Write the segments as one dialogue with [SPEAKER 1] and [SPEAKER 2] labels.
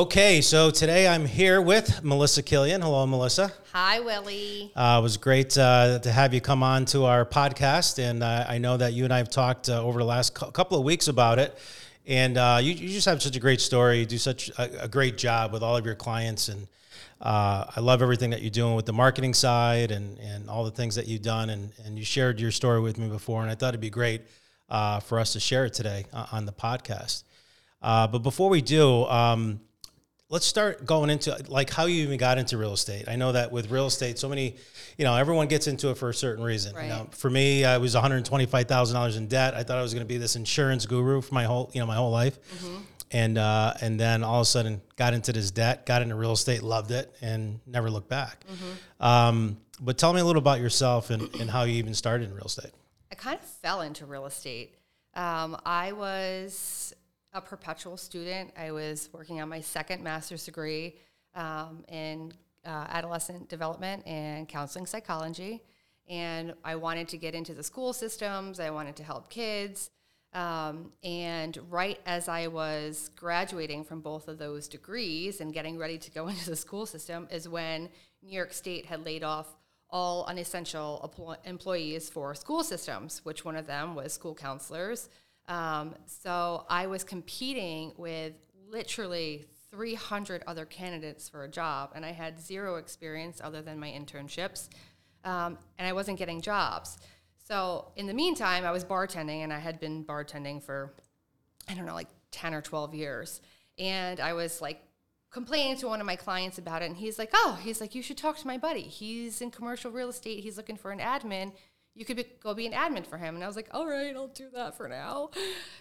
[SPEAKER 1] Okay, so today I'm here with Melissa Killian. Hello, Melissa.
[SPEAKER 2] Hi, Willie.
[SPEAKER 1] Uh, it was great uh, to have you come on to our podcast, and uh, I know that you and I have talked uh, over the last cu- couple of weeks about it. And uh, you, you just have such a great story. You do such a, a great job with all of your clients, and uh, I love everything that you're doing with the marketing side and, and all the things that you've done. And, and you shared your story with me before, and I thought it'd be great for us to share it today on the podcast. but before we do, um, let's start going into like how you even got into real estate. I know that with real estate, so many, you know, everyone gets into it for a certain reason.
[SPEAKER 2] Right.
[SPEAKER 1] You know, for me, I was one hundred twenty-five thousand dollars in debt. I thought I was going to be this insurance guru for my whole, you know, my whole life, and uh, and then all of a sudden got into this debt, got into real estate, loved it, and never looked back. Um, but tell me a little about yourself and, and how you even started in real estate.
[SPEAKER 2] I kind of fell into real estate. Um, I was a perpetual student. I was working on my second master's degree um, in uh, adolescent development and counseling psychology. And I wanted to get into the school systems, I wanted to help kids. Um, and right as I was graduating from both of those degrees and getting ready to go into the school system, is when New York State had laid off all unessential employees for school systems, which one of them was school counselors. Um, so I was competing with literally 300 other candidates for a job, and I had zero experience other than my internships, um, and I wasn't getting jobs. So in the meantime, I was bartending, and I had been bartending for, I don't know, like 10 or 12 years. And I was like complaining to one of my clients about it, and he's like, Oh, he's like, you should talk to my buddy. He's in commercial real estate, he's looking for an admin you could be, go be an admin for him. And I was like, all right, I'll do that for now.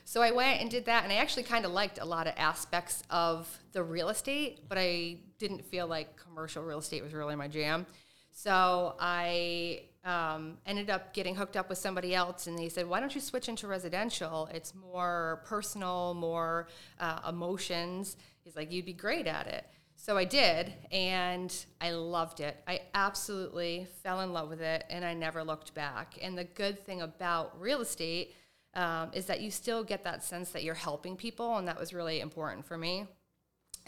[SPEAKER 2] So I went and did that. And I actually kind of liked a lot of aspects of the real estate, but I didn't feel like commercial real estate was really my jam. So I um, ended up getting hooked up with somebody else, and they said, why don't you switch into residential? It's more personal, more uh, emotions. He's like, you'd be great at it. So I did, and I loved it. I absolutely fell in love with it, and I never looked back. And the good thing about real estate um, is that you still get that sense that you're helping people, and that was really important for me.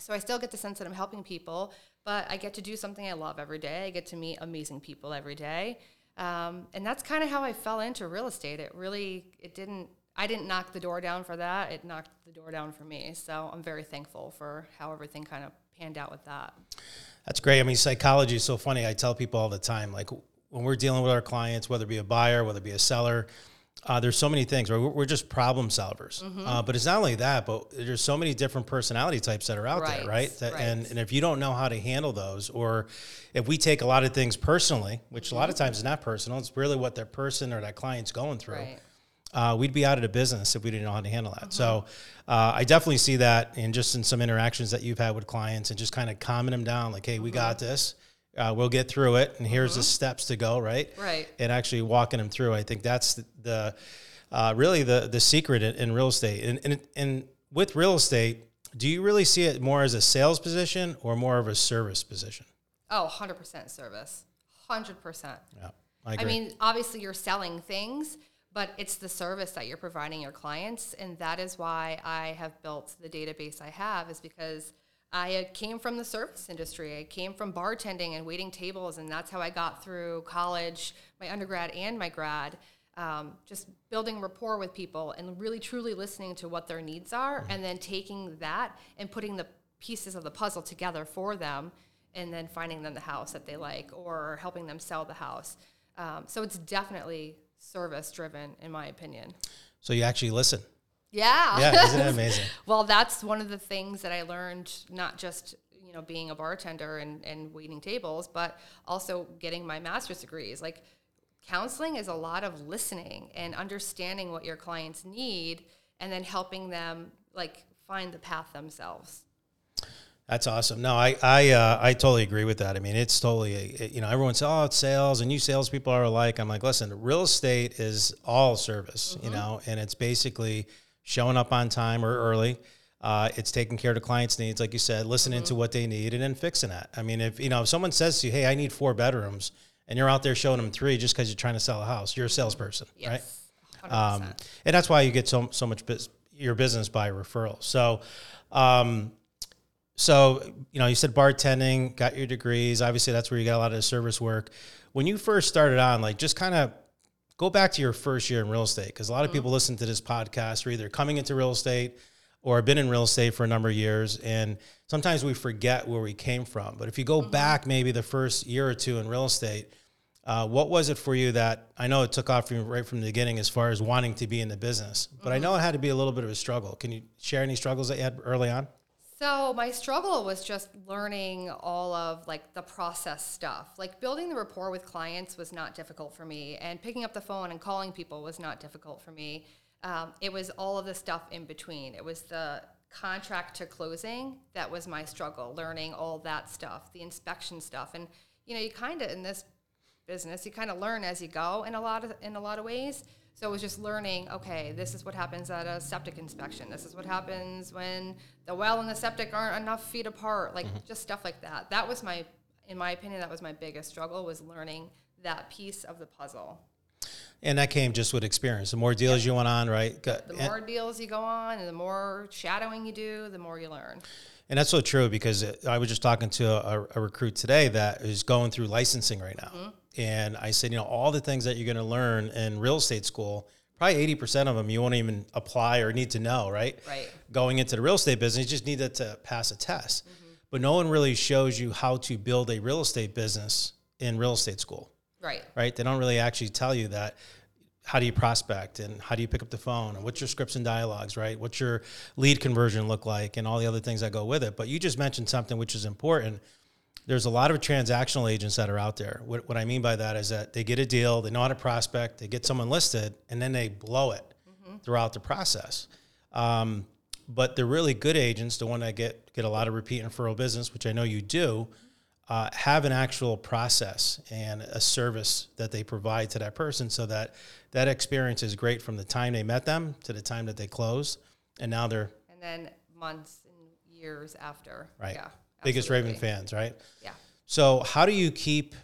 [SPEAKER 2] So I still get the sense that I'm helping people, but I get to do something I love every day. I get to meet amazing people every day, um, and that's kind of how I fell into real estate. It really, it didn't. I didn't knock the door down for that. It knocked the door down for me. So I'm very thankful for how everything kind of panned out with that.
[SPEAKER 1] That's great. I mean, psychology is so funny. I tell people all the time, like when we're dealing with our clients, whether it be a buyer, whether it be a seller, uh, there's so many things. Right? We're, we're just problem solvers.
[SPEAKER 2] Mm-hmm.
[SPEAKER 1] Uh, but it's not only that, but there's so many different personality types that are out
[SPEAKER 2] Right,
[SPEAKER 1] there, right? That,
[SPEAKER 2] right.
[SPEAKER 1] And and if you don't know how to handle those, or if we take a lot of things personally, which a lot of times is not personal, it's really what that person or that client's going through
[SPEAKER 2] Right.
[SPEAKER 1] Uh, we'd be out of the business if we didn't know how to handle that. So uh, I definitely see that in just in some interactions that you've had with clients and just kind of calming them down, like, hey, we got this. Uh, we'll get through it, and here's the steps to go, right?
[SPEAKER 2] Right.
[SPEAKER 1] And actually walking them through. I think that's the, the uh, really the the secret in, in real estate. And, and and with real estate, do you really see it more as a sales position or more of a service position?
[SPEAKER 2] Oh, 100% service. 100%.
[SPEAKER 1] Yeah, I
[SPEAKER 2] I mean, obviously you're selling things, but it's the service that you're providing your clients. And that is why I have built the database I have, is because I came from the service industry. I came from bartending and waiting tables, and that's how I got through college, my undergrad and my grad. Um, just building rapport with people and really truly listening to what their needs are, and then taking that and putting the pieces of the puzzle together for them, and then finding them the house that they like or helping them sell the house. Um, so it's definitely service driven, in my opinion.
[SPEAKER 1] so you actually listen.
[SPEAKER 2] Yeah.
[SPEAKER 1] Yeah, isn't that amazing?
[SPEAKER 2] well, that's one of the things that I learned, not just you know being a bartender and, and waiting tables, but also getting my master's degrees. Like counseling is a lot of listening and understanding what your clients need, and then helping them like find the path themselves.
[SPEAKER 1] That's awesome. No, I I uh, I totally agree with that. I mean, it's totally you know everyone says oh it's sales and you salespeople are alike. I'm like, listen, real estate is all service, you know, and it's basically showing up on time or early. Uh, it's taking care of the client's needs, like you said, listening to what they need and then fixing that. I mean, if you know if someone says to you, hey, I need four bedrooms, and you're out there showing them three just because you're trying to sell a house, you're a salesperson, right?
[SPEAKER 2] Yes. 100%.
[SPEAKER 1] Um, and that's why you get so so much bus- your business by referral. So, um, so you know, you said bartending, got your degrees. Obviously, that's where you got a lot of the service work. When you first started on, like, just kind of go back to your first year in real estate because a lot of mm-hmm. people listen to this podcast are either coming into real estate or have been in real estate for a number of years, and sometimes we forget where we came from. But if you go mm-hmm. back, maybe the first year or two in real estate. Uh, what was it for you that I know it took off from right from the beginning as far as wanting to be in the business, but I mm-hmm. know it had to be a little bit of a struggle. Can you share any struggles that you had early on?
[SPEAKER 2] So my struggle was just learning all of like the process stuff. Like building the rapport with clients was not difficult for me, and picking up the phone and calling people was not difficult for me. Um, it was all of the stuff in between. It was the contract to closing that was my struggle. Learning all that stuff, the inspection stuff, and you know, you kind of in this business, you kind of learn as you go in a lot of in a lot of ways. So it was just learning, okay, this is what happens at a septic inspection. This is what happens when the well and the septic aren't enough feet apart, like just stuff like that. That was my in my opinion that was my biggest struggle was learning that piece of the puzzle.
[SPEAKER 1] And that came just with experience. The more deals you went on, right?
[SPEAKER 2] The
[SPEAKER 1] and-
[SPEAKER 2] more deals you go on and the more shadowing you do, the more you learn.
[SPEAKER 1] And that's so true because I was just talking to a, a recruit today that is going through licensing right now.
[SPEAKER 2] Mm-hmm.
[SPEAKER 1] And I said, you know, all the things that you're going to learn in real estate school, probably 80% of them you won't even apply or need to know, right?
[SPEAKER 2] Right.
[SPEAKER 1] Going into the real estate business, you just needed to pass a test.
[SPEAKER 2] Mm-hmm.
[SPEAKER 1] But no one really shows you how to build a real estate business in real estate school,
[SPEAKER 2] Right.
[SPEAKER 1] right? They don't really actually tell you that how do you prospect and how do you pick up the phone and what's your scripts and dialogues, right? What's your lead conversion look like and all the other things that go with it. But you just mentioned something which is important. There's a lot of transactional agents that are out there. What, what I mean by that is that they get a deal, they know how to prospect, they get someone listed, and then they blow it throughout the process. Um, but the really good agents, the one that get get a lot of repeat and referral business, which I know you do, uh, have an actual process and a service that they provide to that person, so that that experience is great from the time they met them to the time that they close, and now they're
[SPEAKER 2] And then months and years after.
[SPEAKER 1] right
[SPEAKER 2] Yeah.
[SPEAKER 1] Biggest Raven fans, right?
[SPEAKER 2] Yeah.
[SPEAKER 1] So how do you keep,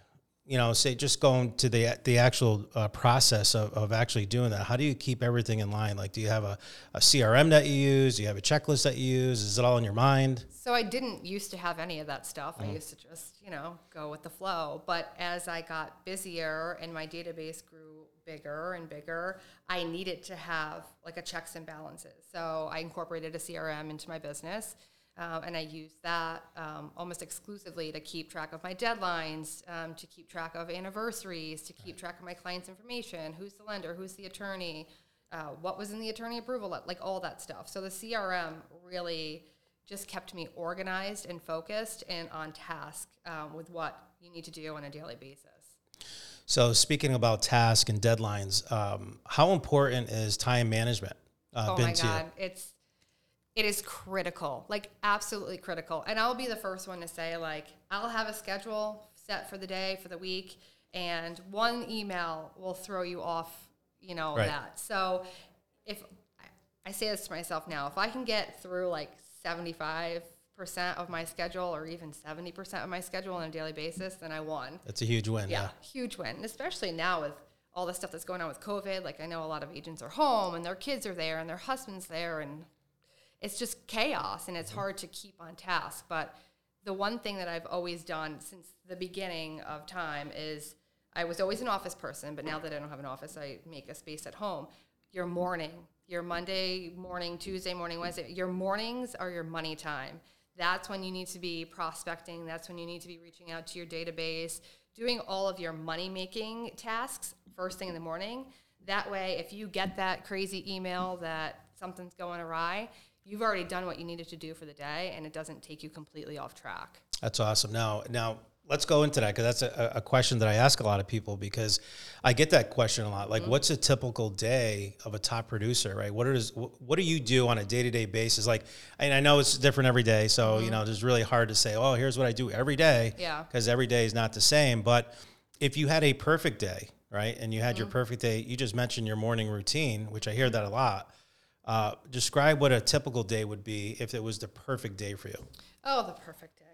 [SPEAKER 1] you know, say just going to the the actual uh, process of, of actually doing that? How do you keep everything in line? Like, do you have a, a CRM that you use? Do you have a checklist that you use? Is it all in your mind?
[SPEAKER 2] So I didn't used to have any of that stuff. I used to just, you know, go with the flow. But as I got busier and my database grew bigger and bigger, I needed to have like a checks and balances. So I incorporated a CRM into my business. Um, and I use that um, almost exclusively to keep track of my deadlines, um, to keep track of anniversaries, to keep track of my client's information, who's the lender, who's the attorney, uh, what was in the attorney approval, like all that stuff. So the CRM really just kept me organized and focused and on task um, with what you need to do on a daily basis.
[SPEAKER 1] So speaking about tasks and deadlines, um, how important is time management uh,
[SPEAKER 2] Oh
[SPEAKER 1] been
[SPEAKER 2] my
[SPEAKER 1] to you?
[SPEAKER 2] god, it's it is critical, like absolutely critical. And I'll be the first one to say like I'll have a schedule set for the day for the week, and one email will throw you off, you know
[SPEAKER 1] Right.
[SPEAKER 2] that. So if I say this to myself now, if I can get through like seventy five percent of my schedule or even 70% of my schedule on a daily basis then i won
[SPEAKER 1] That's a huge win.
[SPEAKER 2] yeah,
[SPEAKER 1] Yeah.
[SPEAKER 2] huge win, and especially now with all the stuff that's going on with COVID. Like I know a lot of agents are home and their kids are there and their husband's there, and it's just chaos and it's mm-hmm. hard to keep on task. But the one thing that I've always done since the beginning of time is I was always an office person, but now that I don't have an office, I make a space at home. Your morning, your Monday morning, Tuesday morning, Wednesday, your mornings are your money time. That's when you need to be prospecting. That's when you need to be reaching out to your database, doing all of your money making tasks first thing in the morning. That way, if you get that crazy email that something's going awry, you've already done what you needed to do for the day and it doesn't take you completely off track.
[SPEAKER 1] That's awesome. Now, now let's go into that because that's a, a question that I ask a lot of people because I get that question a lot. Like,
[SPEAKER 2] Mm-hmm.
[SPEAKER 1] what's a typical day of a top producer, right? What is what do you do on a day to day basis? Like, and I know it's different every day, so you know, it's really hard to say, oh, here's what I do every day,
[SPEAKER 2] Mm-hmm. Yeah.
[SPEAKER 1] because every day is not the same. But if you had a perfect day, right, and you had
[SPEAKER 2] Mm-hmm.
[SPEAKER 1] your perfect day, you just mentioned your morning routine, which I hear that a lot. Uh, describe what a typical day would be if it was the perfect day for you.
[SPEAKER 2] Oh, the perfect day.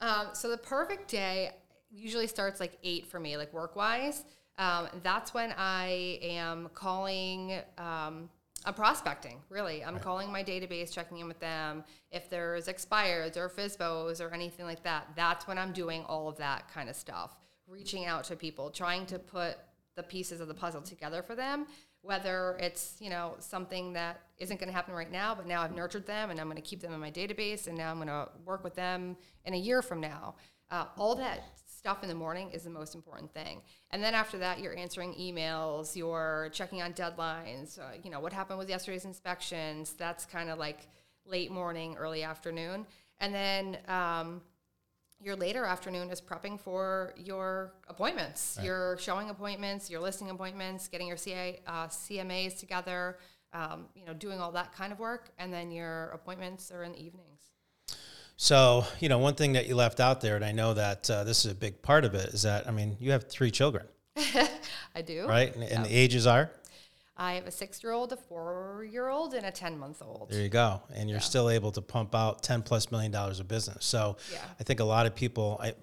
[SPEAKER 2] Um, so the perfect day usually starts like eight for me, like work wise. Um, that's when I am calling um, I'm prospecting, really. I'm calling my database, checking in with them. If there's expireds or FSBOs or anything like that, that's when I'm doing all of that kind of stuff. Reaching out to people, trying to put the pieces of the puzzle together for them, whether it's, you know, something that isn't going to happen right now, but now I've nurtured them and I'm going to keep them in my database and now I'm going to work with them in a year from now. Uh, all that stuff in the morning is the most important thing. And then after that, you're answering emails, you're checking on deadlines, uh, you know, what happened with yesterday's inspections. That's kind of like late morning, early afternoon. And then um, your later afternoon is prepping for your appointments.
[SPEAKER 1] Right.
[SPEAKER 2] You're showing appointments, you're listing appointments, getting your CA, uh, CMAs together, um, you know, doing all that kind of work. And then your appointments are in the evenings.
[SPEAKER 1] So, you know, one thing that you left out there, and I know that uh, this is a big part of it, is that, I mean, you have three children,
[SPEAKER 2] I do.
[SPEAKER 1] right? And, and the ages are?
[SPEAKER 2] I have a six year old, a four year old, and a 10 month old.
[SPEAKER 1] There you go. And you're still able to pump out 10 plus million dollars of business. So
[SPEAKER 2] Yeah.
[SPEAKER 1] I think a lot of people, I,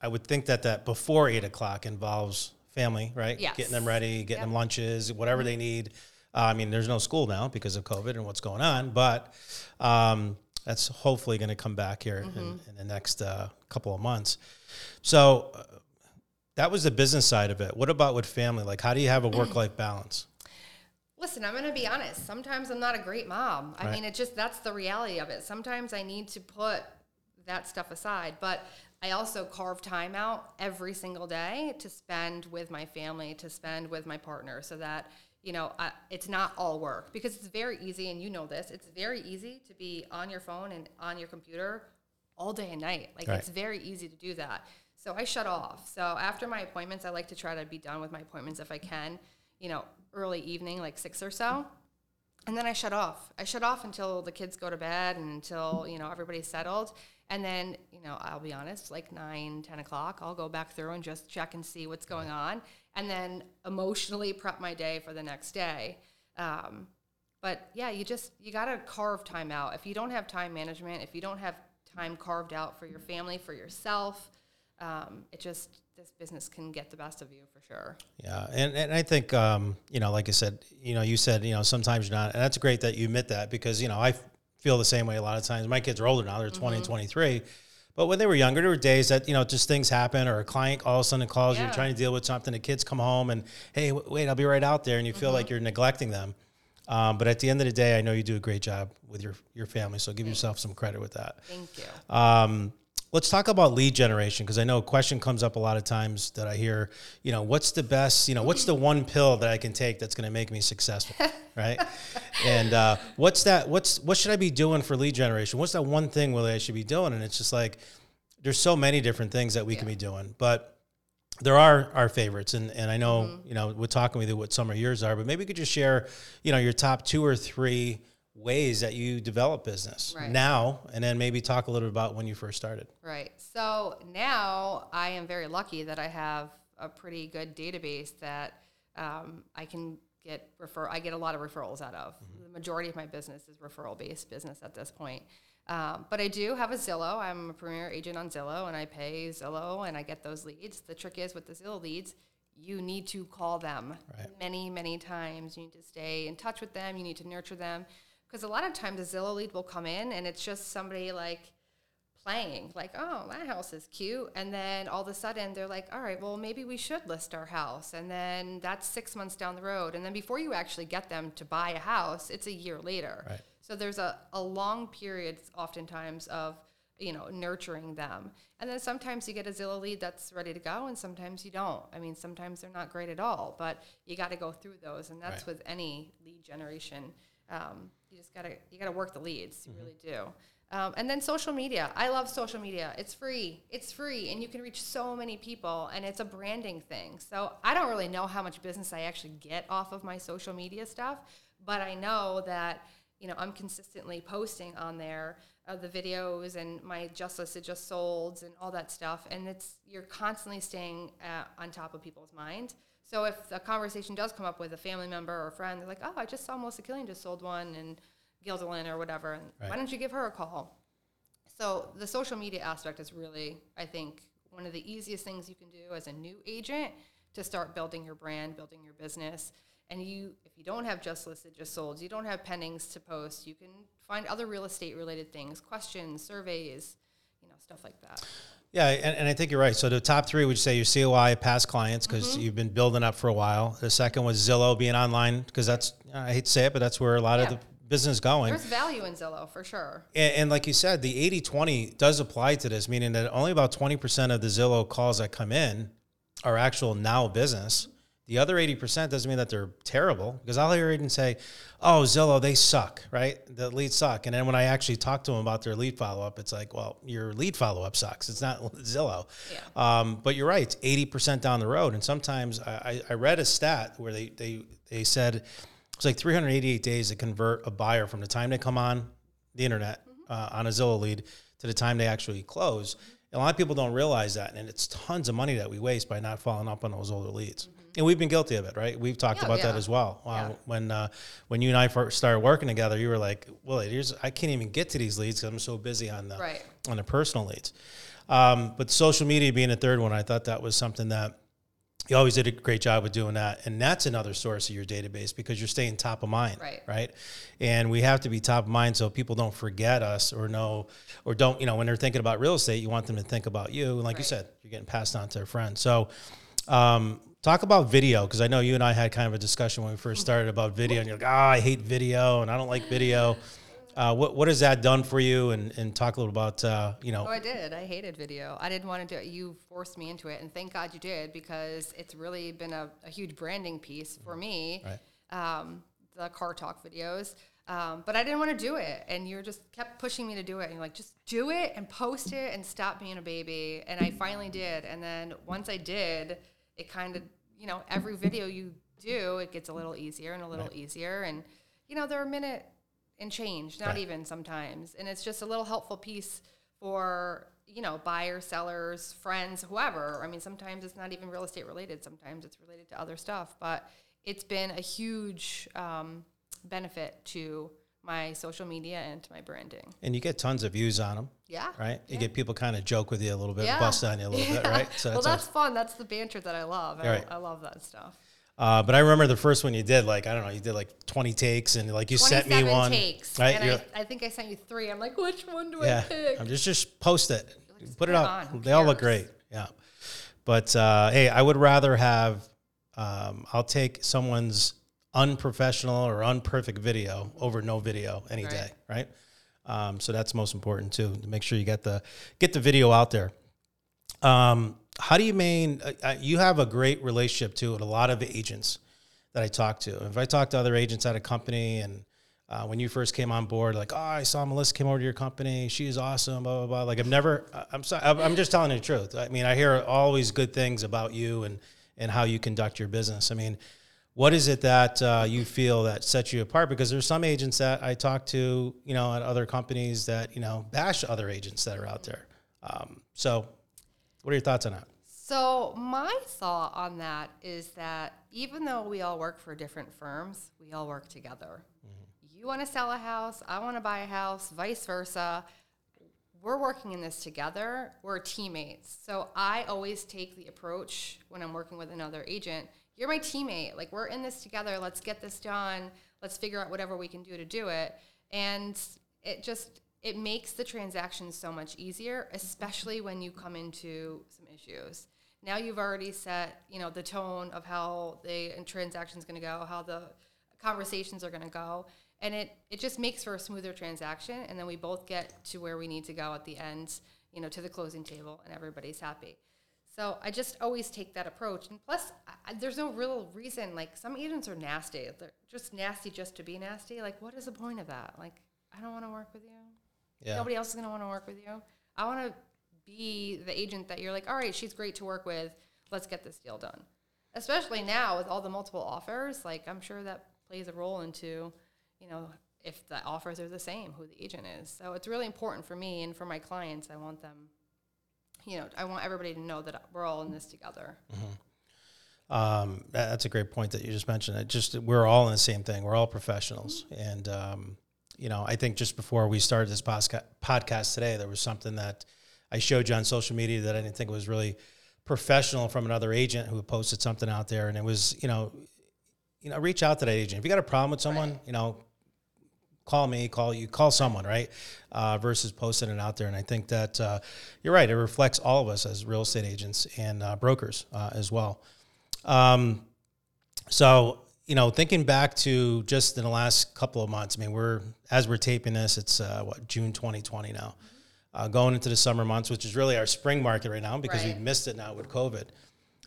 [SPEAKER 1] I would think that that before eight o'clock involves family, right?
[SPEAKER 2] Yes.
[SPEAKER 1] Getting them ready, getting
[SPEAKER 2] Yep.
[SPEAKER 1] them lunches, whatever they need. Uh, I mean, there's no school now because of COVID and what's going on, but um, that's hopefully going to come back here in, in the next uh, couple of months. So uh, that was the business side of it. What about with family? Like, how do you have a work life balance?
[SPEAKER 2] Listen, I'm going to be honest. Sometimes I'm not a great mom. I
[SPEAKER 1] Right.
[SPEAKER 2] mean, it just that's the reality of it. Sometimes I need to put that stuff aside, but I also carve time out every single day to spend with my family, to spend with my partner, so that you know it's not all work because it's very easy, and you know this. It's very easy to be on your phone and on your computer all day and night. Like
[SPEAKER 1] Right.
[SPEAKER 2] it's very easy to do that. So I shut off. So after my appointments, I like to try to be done with my appointments if I can. You know, early evening, like six or so and then I shut off. I shut off until the kids go to bed and until you know everybody's settled. And then you know I'll be honest, like nine, ten o'clock, I'll go back through and just check and see what's going on, and then emotionally prep my day for the next day. Um, but yeah, you just you got to carve time out. If you don't have time management, if you don't have time carved out for your family, for yourself, um, it just this business can get the best of you for sure.
[SPEAKER 1] Yeah, and, and I think um, you know, like I said, you know, you said you know sometimes you're not, and that's great that you admit that because you know I feel the same way a lot of times. My kids are older now; they're 20 and 23. But when they were younger, there were days that you know just things happen, or a client all of a sudden calls you,
[SPEAKER 2] Yeah.
[SPEAKER 1] you're trying to deal with something. The kids come home and hey, w- wait, I'll be right out there, and you feel like you're neglecting them. Um, but at the end of the day, I know you do a great job with your your family, so give yourself some credit with that.
[SPEAKER 2] Thank you.
[SPEAKER 1] Um, let's talk about lead generation because I know a question comes up a lot of times that I hear. You know, what's the best? You know, what's the one pill that I can take that's going to make me successful, right? and uh, what's that? What's what should I be doing for lead generation? What's that one thing Willie I should be doing? And it's just like there's so many different things that we can be doing, but there are our favorites and, and I know,
[SPEAKER 2] Mm-hmm.
[SPEAKER 1] you know, we're talking with you what some of yours are, but maybe you could just share, you know, your top two or three ways that you develop business
[SPEAKER 2] Right.
[SPEAKER 1] now and then maybe talk a little bit about when you first started.
[SPEAKER 2] Right. So now I am very lucky that I have a pretty good database that um, I can get refer. I get a lot of referrals out of. The majority of my business is referral based business at this point. Um, but I do have a Zillow. I'm a premier agent on Zillow, and I pay Zillow, and I get those leads. The trick is with the Zillow leads, you need to call them
[SPEAKER 1] Right.
[SPEAKER 2] many, many times. You need to stay in touch with them. You need to nurture them because a lot of times a Zillow lead will come in, and it's just somebody like playing like oh that house is cute. And then all of a sudden they're like all right well maybe we should list our house. And then that's six months down the road. And then before you actually get them to buy a house it's a year later.
[SPEAKER 1] Right.
[SPEAKER 2] so there's a, a long period oftentimes of you know nurturing them. And then sometimes you get a zillow lead that's ready to go and sometimes you don't. I mean sometimes they're not great at all but you got to go through those. And that's
[SPEAKER 1] Right.
[SPEAKER 2] with any lead generation um, you just gotta you gotta work the leads you really do. Um, and then social media. I love social media. It's free. It's free and you can reach so many people and it's a branding thing. So i don't really know how much business i actually get off of my social media stuff but i know that you know i'm consistently posting on there uh, the videos and my just list listed just solds and all that stuff and it's you're constantly staying uh, on top of people's minds so if a conversation does come up with a family member or a friend, they're like, "Oh, I just saw Melissa Killian just sold one in Guilderland or whatever, and
[SPEAKER 1] Right.
[SPEAKER 2] why don't you give her a call?" So the social media aspect is really, I think, one of the easiest things you can do as a new agent to start building your brand, building your business. And you, if you don't have just listed, just sold, you don't have pendings to post, you can find other real estate related things, questions, surveys, you know, stuff like that.
[SPEAKER 1] Yeah, and, and I think you're right. So the top three would you say your COI past clients because
[SPEAKER 2] Mm-hmm.
[SPEAKER 1] you've been building up for a while. The second was Zillow being online because that's I hate to say it, but that's where a lot of the business is going.
[SPEAKER 2] There's value in Zillow for sure.
[SPEAKER 1] And, and like you said, the 80 20 does apply to this, meaning that only about 20% of the Zillow calls that come in are actual now business. The other 80% doesn't mean that they're terrible because I'll hear agents say, oh, Zillow, they suck, right? The leads suck. And then when I actually talk to them about their lead follow up, it's like, well, your lead follow up sucks. It's not Zillow.
[SPEAKER 2] Yeah.
[SPEAKER 1] Um, but you're right, it's 80% down the road. And sometimes I, I read a stat where they, they, they said it's like 388 days to convert a buyer from the time they come on the internet uh, on a Zillow lead to the time they actually close. And a lot of people don't realize that, and it's tons of money that we waste by not following up on those older leads. And we've been guilty of it, right? We've talked
[SPEAKER 2] Yeah,
[SPEAKER 1] about that as well. Uh,
[SPEAKER 2] Yeah.
[SPEAKER 1] When uh, when you and I first started working together, you were like, "Well, here's I can't even get to these leads because I'm so busy on the
[SPEAKER 2] Right.
[SPEAKER 1] on the personal leads." Um, but social media being a third one, I thought that was something that you always did a great job with doing that and that's another source of your database because you're staying top of mind
[SPEAKER 2] Right.
[SPEAKER 1] right and we have to be top of mind so people don't forget us or know or don't you know when they're thinking about real estate you want them to think about you and like you said you're getting passed on to their friends so um, talk about video because i know you and i had kind of a discussion when we first started about video and you're like oh i hate video and i don't like video uh, what, what has that done for you and, and talk a little about uh, you know
[SPEAKER 2] Oh, I did. I hated video. I didn't want to do it. You forced me into it, and thank God you did because it's really been a, a huge branding piece for me.
[SPEAKER 1] Right.
[SPEAKER 2] Um, the car talk videos. Um, but I didn't want to do it, and you just kept pushing me to do it. And you're like, just do it and post it and stop being a baby. And I finally did. And then once I did, it kind of, you know, every video you do, it gets a little easier and a little easier. And you know, they're a minute and change, not
[SPEAKER 1] Right.
[SPEAKER 2] even sometimes. And it's just a little helpful piece for, you know, buyers, sellers, friends, whoever. I mean, sometimes it's not even real estate related, sometimes it's related to other stuff. But it's been a huge um, benefit to my social media and to my branding.
[SPEAKER 1] and you get tons of views on them
[SPEAKER 2] Yeah.
[SPEAKER 1] right you get people kind of joke with you a little bit
[SPEAKER 2] Yeah.
[SPEAKER 1] bust on you a little bit
[SPEAKER 2] Yeah.
[SPEAKER 1] right
[SPEAKER 2] well,
[SPEAKER 1] always-
[SPEAKER 2] that's fun. That's the banter that I love. I,
[SPEAKER 1] Right.
[SPEAKER 2] I love that stuff.
[SPEAKER 1] Uh, but I remember the first one you did, like I don't know, you did like twenty takes, and like you sent me one,
[SPEAKER 2] takes.
[SPEAKER 1] right?
[SPEAKER 2] And I, I think I sent you three. I'm like, which one do I pick?
[SPEAKER 1] I'm just just post it,
[SPEAKER 2] just
[SPEAKER 1] put it out. They all look great, yeah. But uh, hey, I would rather have. Um, I'll take someone's unprofessional or unperfect video over no video any
[SPEAKER 2] Right.
[SPEAKER 1] day, right? Um, so that's most important too. To make sure you get the get the video out there. Um, how do you main? Uh, uh, you have a great relationship too with a lot of agents that I talk to. If I talk to other agents at a company and uh, when you first came on board, like, oh, I saw Melissa came over to your company. She is awesome, blah, blah, blah. Like, I've never, I'm sorry, I'm I'm just telling you the truth. I mean, I hear always good things about you and, and how you conduct your business. I mean, what is it that uh, you feel that sets you apart? Because there's some agents that I talk to, you know, at other companies that, you know, bash other agents that are out there. Um, so what are your thoughts on that?
[SPEAKER 2] So my thought on that is that even though we all work for different firms, we all work together. You want to sell a house, I want to buy a house, vice versa. We're working in this together. We're teammates. So I always take the approach when I'm working with another agent. You're my teammate. Like we're in this together. Let's get this done. Let's figure out whatever we can do to do it. And it just it makes the transaction so much easier, especially when you come into some issues. Now you've already set, you know, the tone of how the transaction's going to go, how the conversations are going to go, and it it just makes for a smoother transaction. And then we both get to where we need to go at the end, you know, to the closing table, and everybody's happy. So I just always take that approach. And plus, I, there's no real reason. Like some agents are nasty. They're just nasty just to be nasty. Like, what is the point of that? Like, I don't want to work with you.
[SPEAKER 1] Yeah.
[SPEAKER 2] Nobody else is going to want to work with you. I want to be the agent that you're like, all right, she's great to work with. Let's get this deal done. Especially now with all the multiple offers, like I'm sure that plays a role into, you know, if the offers are the same, who the agent is. So it's really important for me and for my clients. I want them, you know, I want everybody to know that we're all in this together.
[SPEAKER 1] Um, that's a great point that you just mentioned. It just we're all in the same thing. We're all professionals, and um, you know, I think just before we started this posca- podcast today, there was something that I showed you on social media that I didn't think was really professional from another agent who posted something out there, and it was you know, you know, reach out to that agent. If you got a problem with someone,
[SPEAKER 2] Right.
[SPEAKER 1] you know, call me, call you, call someone, right? Uh, versus posting it out there. And I think that uh, you're right. It reflects all of us as real estate agents and uh, brokers uh, as well. Um, so, you know, thinking back to just in the last couple of months, I mean, we're, as we're taping this, it's uh, what, June 2020 now, uh, going into the summer months, which is really our spring market right now because
[SPEAKER 2] Right.
[SPEAKER 1] we've missed it now with COVID.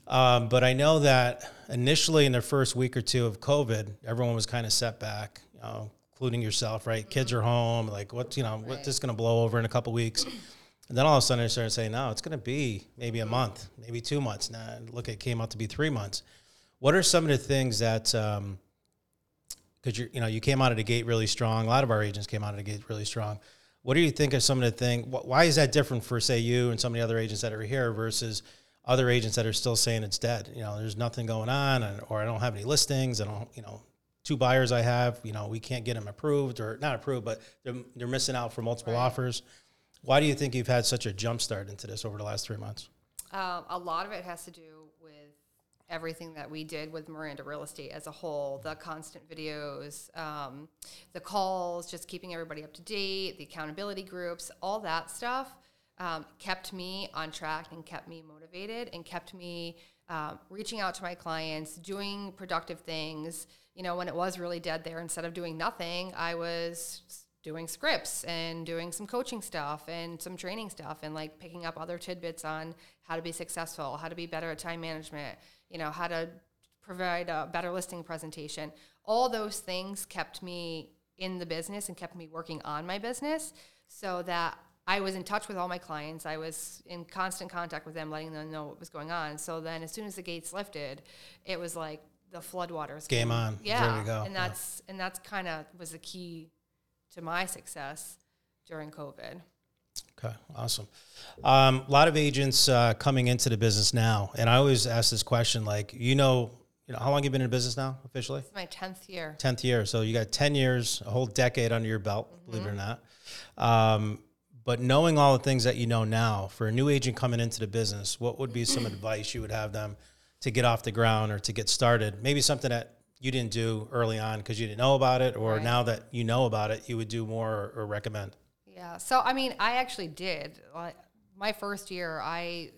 [SPEAKER 1] Um, but I know that initially in the first week or two of COVID, everyone was kind of set back, you know, including yourself, right? Kids are home, like what's, you know, what's this going to blow over in a couple weeks? And then all of a sudden I started saying, no, it's going to be maybe a month, maybe two months. Now look, it came out to be three months. What are some of the things that, um, because you you know you came out of the gate really strong. A lot of our agents came out of the gate really strong. What do you think of some of the things? Why is that different for say you and some of the other agents that are here versus other agents that are still saying it's dead? You know, there's nothing going on, and, or I don't have any listings. I don't, you know, two buyers I have, you know, we can't get them approved or not approved, but they're they're missing out for multiple
[SPEAKER 2] Right.
[SPEAKER 1] offers. Why do you think you've had such a jump start into this over the last three months?
[SPEAKER 2] Um, a lot of it has to do with everything that we did with Miranda Real Estate as a whole the constant videos, um, the calls, just keeping everybody up to date, the accountability groups, all that stuff um, kept me on track and kept me motivated and kept me um, reaching out to my clients, doing productive things. You know, when it was really dead there, instead of doing nothing, I was doing scripts and doing some coaching stuff and some training stuff and like picking up other tidbits on how to be successful, how to be better at time management, you know, how to provide a better listing presentation. All those things kept me in the business and kept me working on my business so that I was in touch with all my clients. I was in constant contact with them, letting them know what was going on. So then as soon as the gates lifted, it was like the floodwaters.
[SPEAKER 1] Game
[SPEAKER 2] came.
[SPEAKER 1] on.
[SPEAKER 2] Yeah.
[SPEAKER 1] There we go.
[SPEAKER 2] And
[SPEAKER 1] Yeah.
[SPEAKER 2] that's and that's kind of was the key to my success during COVID.
[SPEAKER 1] Okay, awesome. Um, a lot of agents uh, coming into the business now, and I always ask this question: like, you know, you know, how long you been in business now officially?
[SPEAKER 2] It's my tenth year.
[SPEAKER 1] Tenth year. So you got ten years, a whole decade under your belt. Believe it or not. Um, but knowing all the things that you know now, for a new agent coming into the business, what would be some advice you would have them to get off the ground or to get started? Maybe something that you didn't do early on because you didn't know about it, or
[SPEAKER 2] Right.
[SPEAKER 1] now that you know about it, you would do more or, or recommend.
[SPEAKER 2] Yeah. So I mean, I actually did. Like my first year, I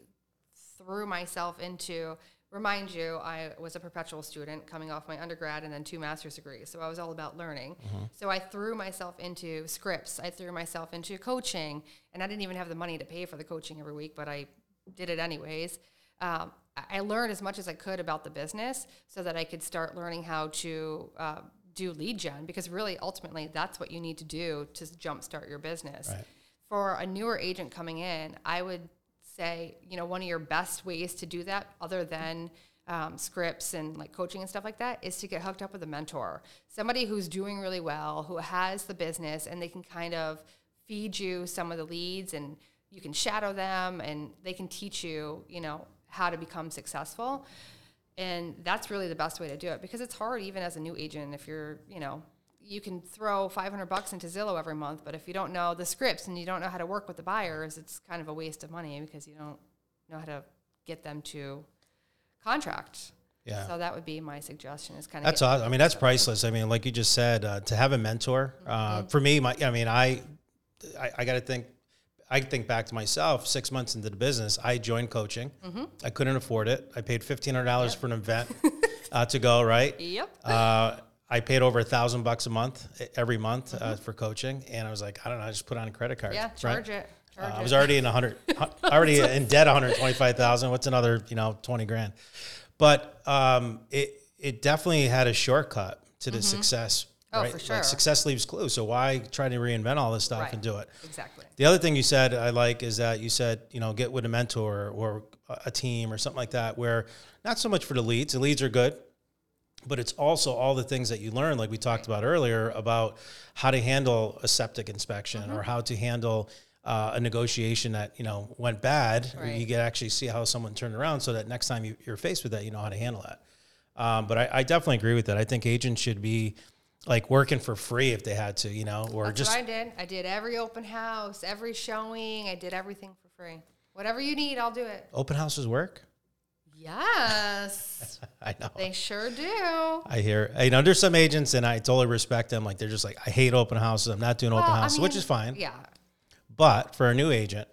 [SPEAKER 2] threw myself into. Remind you, I was a perpetual student coming off my undergrad and then two master's degrees. So I was all about learning. So I threw myself into scripts. I threw myself into coaching, and I didn't even have the money to pay for the coaching every week, but I did it anyways. Um, I- learned as much as I could about the business so that I could start learning how to uh, do lead gen because really ultimately that's what you need to do to jumpstart your business.
[SPEAKER 1] Right.
[SPEAKER 2] For a newer agent coming in, I would say, you know, one of your best ways to do that, other than um, scripts and like coaching and stuff like that, is to get hooked up with a mentor, somebody who's doing really well, who has the business, and they can kind of feed you some of the leads, and you can shadow them, and they can teach you, you know, how to become successful. And that's really the best way to do it because it's hard even as a new agent if you're, you know, you can throw 500 bucks into Zillow every month, but if you don't know the scripts and you don't know how to work with the buyers, it's kind of a waste of money because you don't know how to get them to contract.
[SPEAKER 1] Yeah.
[SPEAKER 2] So that would be my suggestion is kind of
[SPEAKER 1] That's awesome. I mean, that's priceless. I mean, like you just said, uh, to have a mentor. Uh, for me, my, I mean, I, I, I got to think. I think back to myself. Six months into the business, I joined coaching. I couldn't afford it. I paid fifteen hundred dollars for an event uh, to go. Right.
[SPEAKER 2] Yep.
[SPEAKER 1] Uh, I paid over a thousand bucks a month every month uh, for coaching, and I was like, I don't know, I just put on a credit card.
[SPEAKER 2] Yeah,
[SPEAKER 1] right?
[SPEAKER 2] charge it.
[SPEAKER 1] Uh,
[SPEAKER 2] Charge
[SPEAKER 1] I was already in a hundred, already in debt, one hundred twenty-five thousand. What's another, you know, twenty grand? But um, it it definitely had a shortcut to the success.
[SPEAKER 2] Oh,
[SPEAKER 1] right?
[SPEAKER 2] for sure.
[SPEAKER 1] Like success leaves clues. So why try to reinvent all this stuff
[SPEAKER 2] Right.
[SPEAKER 1] and do it?
[SPEAKER 2] exactly.
[SPEAKER 1] The other thing you said I like is that you said, you know, get with a mentor or a team or something like that, where not so much for the leads, the leads are good, but it's also all the things that you learn, like we talked about earlier, about how to handle a septic inspection
[SPEAKER 2] Mm-hmm.
[SPEAKER 1] or how to handle uh, a negotiation that, you know, went bad.
[SPEAKER 2] Right.
[SPEAKER 1] You can actually see how someone turned around so that next time you, you're faced with that, you know how to handle that. Um, but I, I definitely agree with that. I think agents should be like working for free if they had to, you know, or
[SPEAKER 2] That's
[SPEAKER 1] just
[SPEAKER 2] I did. I did every open house, every showing. I did everything for free. Whatever you need, I'll do it.
[SPEAKER 1] open houses work.
[SPEAKER 2] Yes,
[SPEAKER 1] I know.
[SPEAKER 2] they sure do.
[SPEAKER 1] I hear. You know, there's some agents, and I totally respect them. Like they're just like, I hate open houses. I'm not doing open
[SPEAKER 2] Well, I
[SPEAKER 1] houses, which is fine.
[SPEAKER 2] Yeah.
[SPEAKER 1] But for a new agent,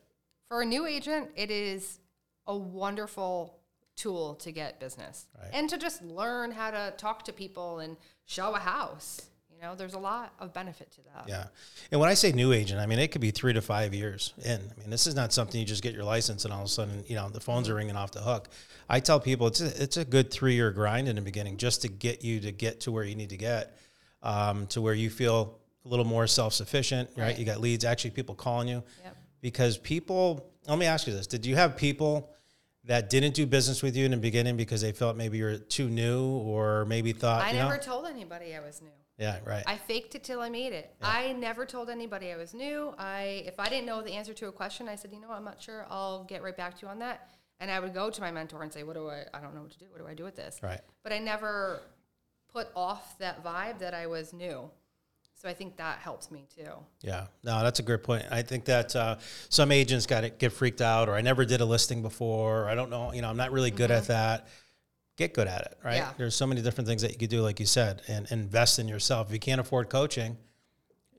[SPEAKER 2] For a new agent, it is a wonderful tool to get business
[SPEAKER 1] Right.
[SPEAKER 2] and to just learn how to talk to people and show a house. You know, there's a lot of benefit to that.
[SPEAKER 1] yeah. And when I say new agent, I mean it could be three to five years in. I mean, this is not something you just get your license and all of a sudden, you know, the phones are ringing off the hook. I tell people it's a, it's a good three year grind in the beginning just to get you to get to where you need to get, um, to where you feel a little more self sufficient. Right?
[SPEAKER 2] Right.
[SPEAKER 1] You got leads, actually people calling you.
[SPEAKER 2] Yep.
[SPEAKER 1] because people let me ask you this did you have people that didn't do business with you in the beginning because they felt maybe you're too new or maybe thought
[SPEAKER 2] I never
[SPEAKER 1] know
[SPEAKER 2] told anybody I was new.
[SPEAKER 1] yeah right
[SPEAKER 2] I faked it till I made it. I never told anybody I was new. I if I didn't know the answer to a question, I said, you know, what, I'm not sure. I'll get right back to you on that. And I would go to my mentor and say, what do I? I don't know what to do. What do I do with this?
[SPEAKER 1] right
[SPEAKER 2] But I never put off that vibe that I was new. So I think that helps me too.
[SPEAKER 1] yeah. No that's a great point. I think that uh, some agents got to get freaked out or i never did a listing before or i don't know you know i'm not really good at that. Get good at it right?
[SPEAKER 2] Yeah.
[SPEAKER 1] there's so many different things that you could do like you said and invest in yourself. If you can't afford coaching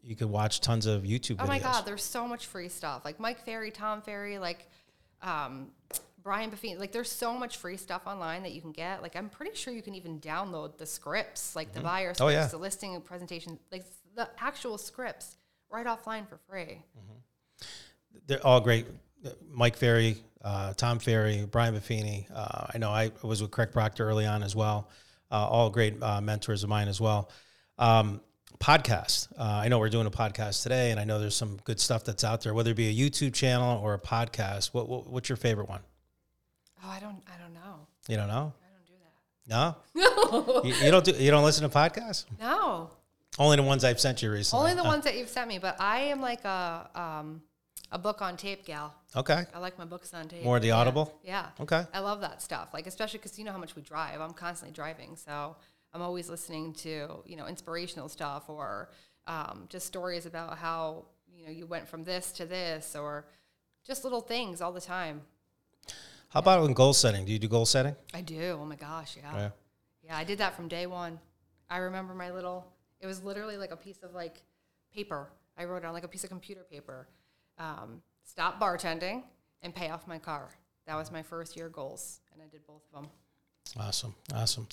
[SPEAKER 1] you could watch tons of youtube videos
[SPEAKER 2] Oh my God, there's so much free stuff. Like Mike Ferry, Tom Ferry, like um, Brian Buffini. Like there's so much free stuff online that you can get. Like I'm pretty sure you can even download the scripts, like the buyer scripts,
[SPEAKER 1] Oh, yeah.
[SPEAKER 2] the listing and presentation, like the actual scripts right offline for free.
[SPEAKER 1] they're all great. Mike Ferry, uh, Tom Ferry, Brian Buffini. Uh, I know I was with Craig Proctor early on as well. Uh, all great uh, mentors of mine as well. Um, podcast. Uh, I know we're doing a podcast today, and I know there's some good stuff that's out there, whether it be a YouTube channel or a podcast. What, what what's your favorite one?
[SPEAKER 2] Oh, I don't, I don't know.
[SPEAKER 1] You don't know?
[SPEAKER 2] I don't do that.
[SPEAKER 1] No,
[SPEAKER 2] No,
[SPEAKER 1] you, you don't do. You don't listen to podcasts?
[SPEAKER 2] no.
[SPEAKER 1] Only the ones I've sent you recently.
[SPEAKER 2] Only the ones that you've sent me. But I am like a um, a book on tape gal.
[SPEAKER 1] Okay.
[SPEAKER 2] I like my books on tape.
[SPEAKER 1] More the
[SPEAKER 2] Yeah.
[SPEAKER 1] Audible?
[SPEAKER 2] Yeah.
[SPEAKER 1] Okay.
[SPEAKER 2] I love that stuff. Like especially because you know how much we drive. I'm constantly driving, so I'm always listening to you know inspirational stuff or um, just stories about how you know you went from this to this or just little things all the time.
[SPEAKER 1] How about in goal setting? Do you do goal setting?
[SPEAKER 2] I do. Oh my gosh, yeah.
[SPEAKER 1] Yeah.
[SPEAKER 2] Yeah, I did that from day one. I remember my little, it was literally like a piece of like paper. I wrote it on like a piece of computer paper. Um, stop bartending and pay off my car. That was my first year goals, and I did both of them.
[SPEAKER 1] Awesome. Awesome.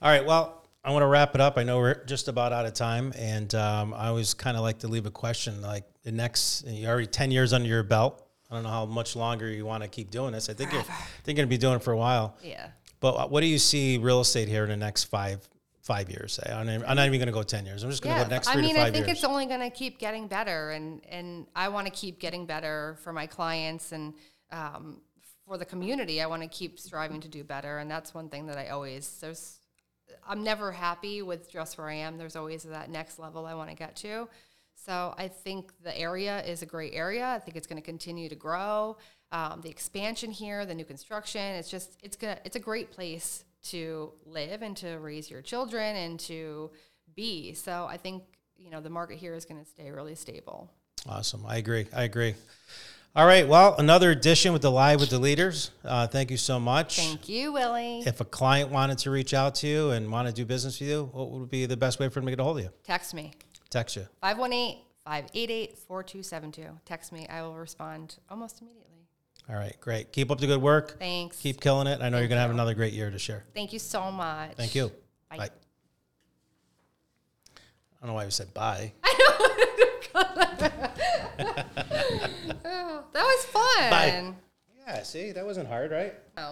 [SPEAKER 1] All right. Well, I want to wrap it up. I know we're just about out of time. And um, I always kind of like to leave a question like the next, you're already 10 years under your belt. I don't know how much longer you want to keep doing this. I think you're, I think you're going to be doing it for a while.
[SPEAKER 2] Yeah.
[SPEAKER 1] But what do you see real estate here in the next five five years? Say, I'm not I'm not even going to go 10 years. I'm just going to
[SPEAKER 2] Yeah,
[SPEAKER 1] go next
[SPEAKER 2] I mean,
[SPEAKER 1] to
[SPEAKER 2] I think
[SPEAKER 1] years.
[SPEAKER 2] it's only going to keep getting better, and and I want to keep getting better for my clients and um, for the community. I want to keep striving to do better, and that's one thing that I always there's. I'm never happy with just where I am. There's always that next level I want to get to. So I think the area is a great area. I think it's going to continue to grow. Um, the expansion here, the new construction, it's just it's gonna it's a great place to live and to raise your children and to be. So I think you know the market here is going to stay really stable.
[SPEAKER 1] Awesome. I agree. I agree. All right. Well, another edition with the Live with the Leaders. Uh, thank you so much.
[SPEAKER 2] Thank you, Willie.
[SPEAKER 1] If a client wanted to reach out to you and want to do business with you, what would be the best way for them to get a hold of you?
[SPEAKER 2] Text me
[SPEAKER 1] Text you.
[SPEAKER 2] 518 588 4272. Text me. I will respond almost immediately.
[SPEAKER 1] All right, great. Keep up the good work.
[SPEAKER 2] Thanks.
[SPEAKER 1] Keep killing it. I know you're going to have another great year to share.
[SPEAKER 2] Thank you so much.
[SPEAKER 1] Thank you.
[SPEAKER 2] Bye.
[SPEAKER 1] Bye. I don't know why you said bye.
[SPEAKER 2] Oh, that was fun.
[SPEAKER 1] Bye. Yeah, see, that wasn't hard, right?
[SPEAKER 2] Oh.